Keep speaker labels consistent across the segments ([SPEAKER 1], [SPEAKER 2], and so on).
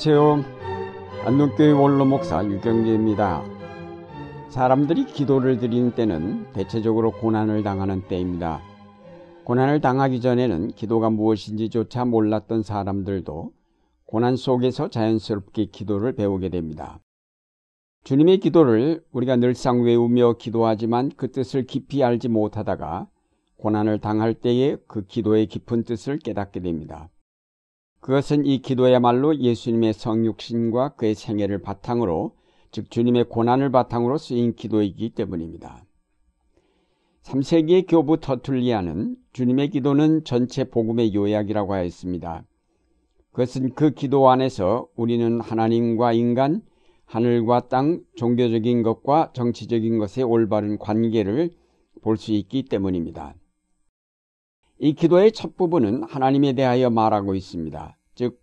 [SPEAKER 1] 안녕하세요. 안동교회 원로 목사 유경재입니다. 사람들이 기도를 드리는 때는 대체적으로 고난을 당하는 때입니다. 고난을 당하기 전에는 기도가 무엇인지조차 몰랐던 사람들도 고난 속에서 자연스럽게 기도를 배우게 됩니다. 주님의 기도를 우리가 늘상 외우며 기도하지만 그 뜻을 깊이 알지 못하다가 고난을 당할 때에 그 기도의 깊은 뜻을 깨닫게 됩니다. 그것은 이 기도야말로 예수님의 성육신과 그의 생애를 바탕으로 즉 주님의 고난을 바탕으로 쓰인 기도이기 때문입니다. 3세기의 교부 터툴리아는 주님의 기도는 전체 복음의 요약이라고 하였습니다. 그것은 그 기도 안에서 우리는 하나님과 인간, 하늘과 땅, 종교적인 것과 정치적인 것의 올바른 관계를 볼 수 있기 때문입니다. 이 기도의 첫 부분은 하나님에 대하여 말하고 있습니다. 즉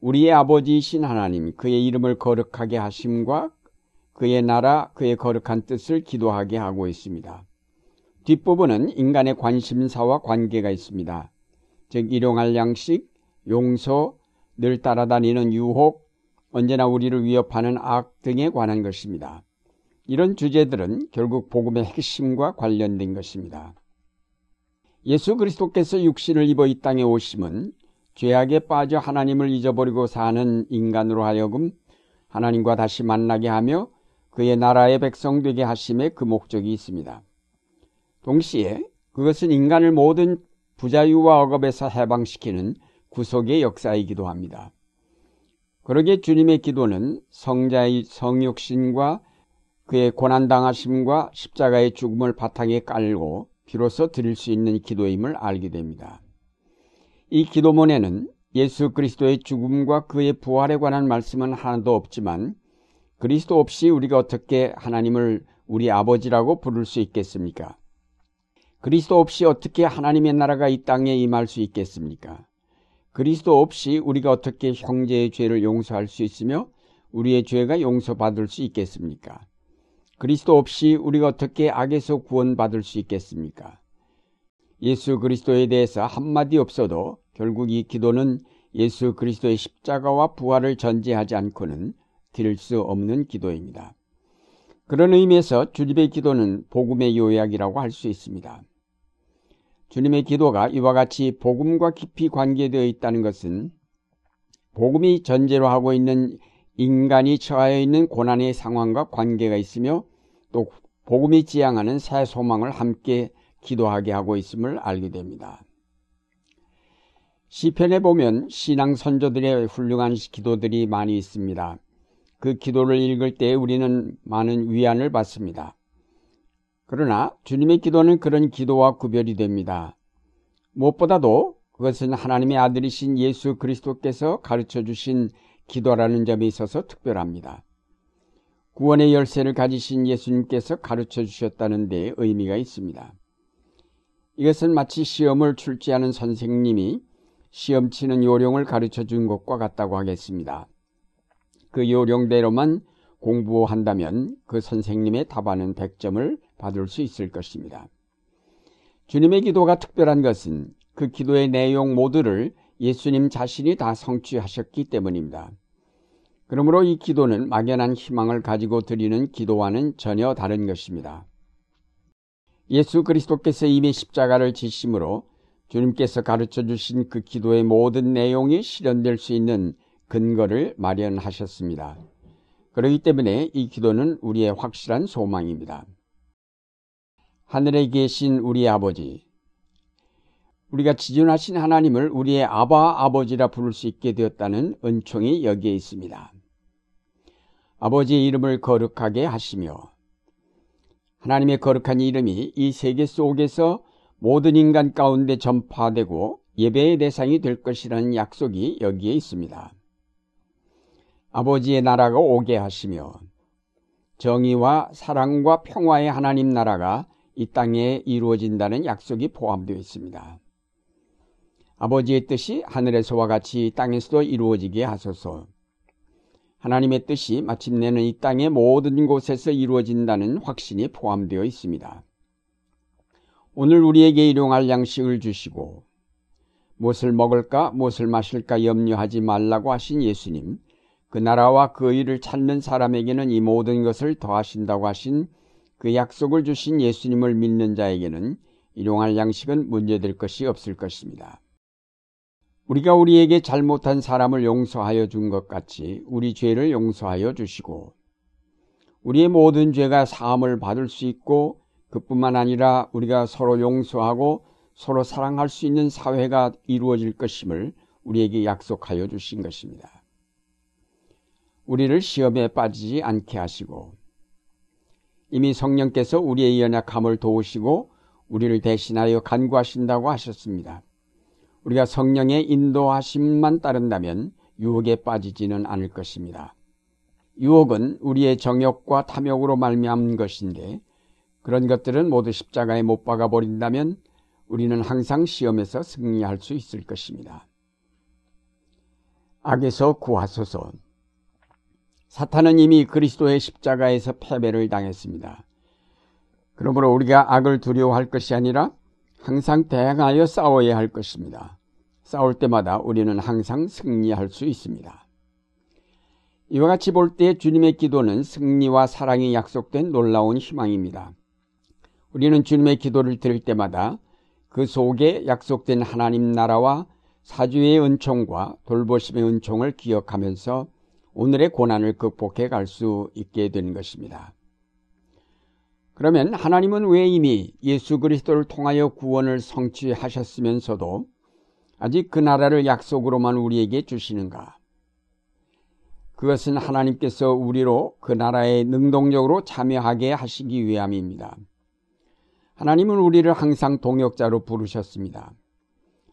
[SPEAKER 1] 우리의 아버지이신 하나님 그의 이름을 거룩하게 하심과 그의 나라 그의 거룩한 뜻을 기도하게 하고 있습니다. 뒷부분은 인간의 관심사와 관계가 있습니다. 즉 일용할 양식, 용서, 늘 따라다니는 유혹, 언제나 우리를 위협하는 악 등에 관한 것입니다. 이런 주제들은 결국 복음의 핵심과 관련된 것입니다. 예수 그리스도께서 육신을 입어 이 땅에 오심은 죄악에 빠져 하나님을 잊어버리고 사는 인간으로 하여금 하나님과 다시 만나게 하며 그의 나라의 백성 되게 하심에 그 목적이 있습니다. 동시에 그것은 인간을 모든 부자유와 억압에서 해방시키는 구속의 역사이기도 합니다. 그러게 주님의 기도는 성자의 성육신과 그의 고난당하심과 십자가의 죽음을 바탕에 깔고 비로소 드릴 수 있는 기도임을 알게 됩니다. 이 기도문에는 예수 그리스도의 죽음과 그의 부활에 관한 말씀은 하나도 없지만 그리스도 없이 우리가 어떻게 하나님을 우리 아버지라고 부를 수 있겠습니까? 그리스도 없이 어떻게 하나님의 나라가 이 땅에 임할 수 있겠습니까? 그리스도 없이 우리가 어떻게 형제의 죄를 용서할 수 있으며 우리의 죄가 용서받을 수 있겠습니까? 그리스도 없이 우리가 어떻게 악에서 구원받을 수 있겠습니까? 예수 그리스도에 대해서 한마디 없어도 결국 이 기도는 예수 그리스도의 십자가와 부활을 전제하지 않고는 드릴 수 없는 기도입니다. 그런 의미에서 주님의 기도는 복음의 요약이라고 할 수 있습니다. 주님의 기도가 이와 같이 복음과 깊이 관계되어 있다는 것은 복음이 전제로 하고 있는 인간이 처하여 있는 고난의 상황과 관계가 있으며 또 복음이 지향하는 새 소망을 함께 기도하게 하고 있음을 알게 됩니다. 시편에 보면 신앙 선조들의 훌륭한 기도들이 많이 있습니다. 그 기도를 읽을 때 우리는 많은 위안을 받습니다. 그러나 주님의 기도는 그런 기도와 구별이 됩니다. 무엇보다도 그것은 하나님의 아들이신 예수 그리스도께서 가르쳐 주신 기도라는 점에 있어서 특별합니다. 구원의 열쇠를 가지신 예수님께서 가르쳐 주셨다는 데 의미가 있습니다. 이것은 마치 시험을 출제하는 선생님이 시험 치는 요령을 가르쳐 준 것과 같다고 하겠습니다. 그 요령대로만 공부한다면 그 선생님의 답안은 100점을 받을 수 있을 것입니다. 주님의 기도가 특별한 것은 그 기도의 내용 모두를 예수님 자신이 다 성취하셨기 때문입니다. 그러므로 이 기도는 막연한 희망을 가지고 드리는 기도와는 전혀 다른 것입니다. 예수 그리스도께서 이미 십자가를 지심으로 주님께서 가르쳐 주신 그 기도의 모든 내용이 실현될 수 있는 근거를 마련하셨습니다. 그렇기 때문에 이 기도는 우리의 확실한 소망입니다. 하늘에 계신 우리 아버지, 우리가 지존하신 하나님을 우리의 아바 아버지라 부를 수 있게 되었다는 은총이 여기에 있습니다. 아버지의 이름을 거룩하게 하시며 하나님의 거룩한 이름이 이 세계 속에서 모든 인간 가운데 전파되고 예배의 대상이 될 것이라는 약속이 여기에 있습니다. 아버지의 나라가 오게 하시며 정의와 사랑과 평화의 하나님 나라가 이 땅에 이루어진다는 약속이 포함되어 있습니다. 아버지의 뜻이 하늘에서와 같이 땅에서도 이루어지게 하소서. 하나님의 뜻이 마침내는 이 땅의 모든 곳에서 이루어진다는 확신이 포함되어 있습니다. 오늘 우리에게 일용할 양식을 주시고 무엇을 먹을까 무엇을 마실까 염려하지 말라고 하신 예수님 그 나라와 그 의를 찾는 사람에게는 이 모든 것을 더하신다고 하신 그 약속을 주신 예수님을 믿는 자에게는 일용할 양식은 문제될 것이 없을 것입니다. 우리가 우리에게 잘못한 사람을 용서하여 준 것 같이 우리 죄를 용서하여 주시고 우리의 모든 죄가 사함을 받을 수 있고 그뿐만 아니라 우리가 서로 용서하고 서로 사랑할 수 있는 사회가 이루어질 것임을 우리에게 약속하여 주신 것입니다. 우리를 시험에 빠지지 않게 하시고 이미 성령께서 우리의 연약함을 도우시고 우리를 대신하여 간구하신다고 하셨습니다. 우리가 성령의 인도하심만 따른다면 유혹에 빠지지는 않을 것입니다. 유혹은 우리의 정욕과 탐욕으로 말미암은 것인데 그런 것들은 모두 십자가에 못 박아 버린다면 우리는 항상 시험에서 승리할 수 있을 것입니다. 악에서 구하소서. 사탄은 이미 그리스도의 십자가에서 패배를 당했습니다. 그러므로 우리가 악을 두려워할 것이 아니라 항상 대항하여 싸워야 할 것입니다. 싸울 때마다 우리는 항상 승리할 수 있습니다. 이와 같이 볼 때 주님의 기도는 승리와 사랑이 약속된 놀라운 희망입니다. 우리는 주님의 기도를 들을 때마다 그 속에 약속된 하나님 나라와 사주의 은총과 돌보심의 은총을 기억하면서 오늘의 고난을 극복해 갈 수 있게 되는 것입니다. 그러면 하나님은 왜 이미 예수 그리스도를 통하여 구원을 성취하셨으면서도 아직 그 나라를 약속으로만 우리에게 주시는가? 그것은 하나님께서 우리로 그 나라에 능동적으로 참여하게 하시기 위함입니다. 하나님은 우리를 항상 동역자로 부르셨습니다.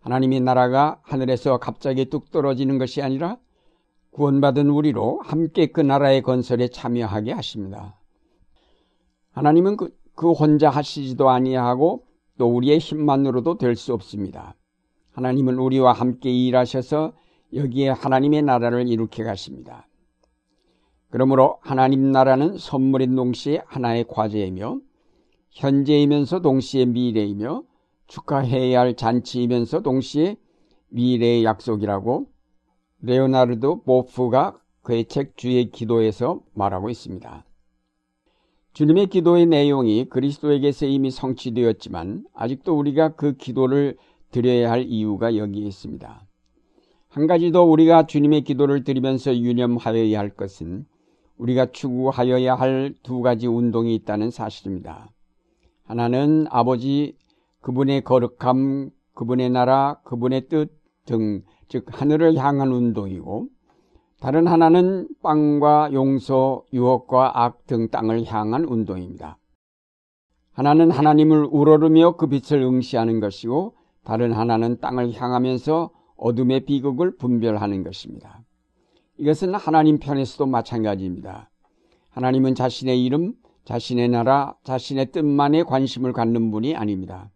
[SPEAKER 1] 하나님의 나라가 하늘에서 갑자기 뚝 떨어지는 것이 아니라 구원받은 우리로 함께 그 나라의 건설에 참여하게 하십니다. 하나님은 그, 그 혼자 하시지도 아니하고 또 우리의 힘만으로도 될 수 없습니다. 하나님은 우리와 함께 일하셔서 여기에 하나님의 나라를 일으켜 가십니다. 그러므로 하나님 나라는 선물인 동시에 하나의 과제이며 현재이면서 동시에 미래이며 축하해야 할 잔치이면서 동시에 미래의 약속이라고 레오나르도 보프가 그의 책 주의 기도에서 말하고 있습니다. 주님의 기도의 내용이 그리스도에게서 이미 성취되었지만 아직도 우리가 그 기도를 드려야 할 이유가 여기에 있습니다. 한 가지 더 우리가 주님의 기도를 드리면서 유념하여야 할 것은 우리가 추구하여야 할 두 가지 운동이 있다는 사실입니다. 하나는 아버지 그분의 거룩함, 그분의 나라, 그분의 뜻 등, 즉, 하늘을 향한 운동이고, 다른 하나는 빵과 용서, 유혹과 악 등 땅을 향한 운동입니다. 하나는 하나님을 우러르며 그 빛을 응시하는 것이고, 다른 하나는 땅을 향하면서 어둠의 비극을 분별하는 것입니다. 이것은 하나님 편에서도 마찬가지입니다. 하나님은 자신의 이름, 자신의 나라, 자신의 뜻만에 관심을 갖는 분이 아닙니다.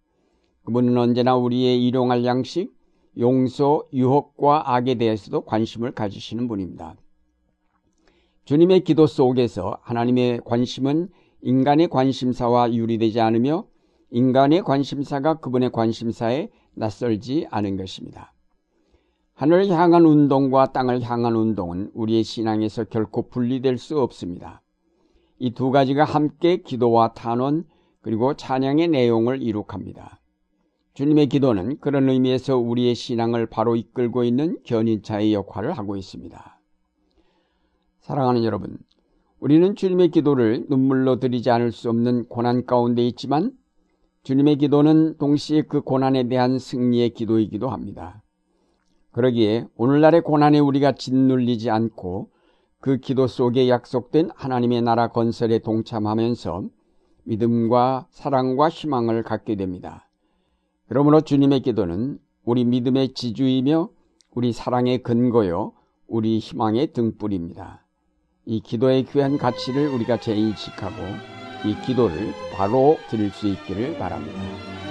[SPEAKER 1] 그분은 언제나 우리의 일용할 양식, 용서, 유혹과 악에 대해서도 관심을 가지시는 분입니다. 주님의 기도 속에서 하나님의 관심은 인간의 관심사와 유리되지 않으며 인간의 관심사가 그분의 관심사에 낯설지 않은 것입니다. 하늘을 향한 운동과 땅을 향한 운동은 우리의 신앙에서 결코 분리될 수 없습니다. 이 두 가지가 함께 기도와 탄원 그리고 찬양의 내용을 이룩합니다. 주님의 기도는 그런 의미에서 우리의 신앙을 바로 이끌고 있는 견인차의 역할을 하고 있습니다. 사랑하는 여러분, 우리는 주님의 기도를 눈물로 드리지 않을 수 없는 고난 가운데 있지만 주님의 기도는 동시에 그 고난에 대한 승리의 기도이기도 합니다. 그러기에 오늘날의 고난에 우리가 짓눌리지 않고 그 기도 속에 약속된 하나님의 나라 건설에 동참하면서 믿음과 사랑과 희망을 갖게 됩니다. 그러므로 주님의 기도는 우리 믿음의 지주이며 우리 사랑의 근거요, 우리 희망의 등불입니다. 이 기도의 귀한 가치를 우리가 재인식하고 이 기도를 바로 드릴 수 있기를 바랍니다.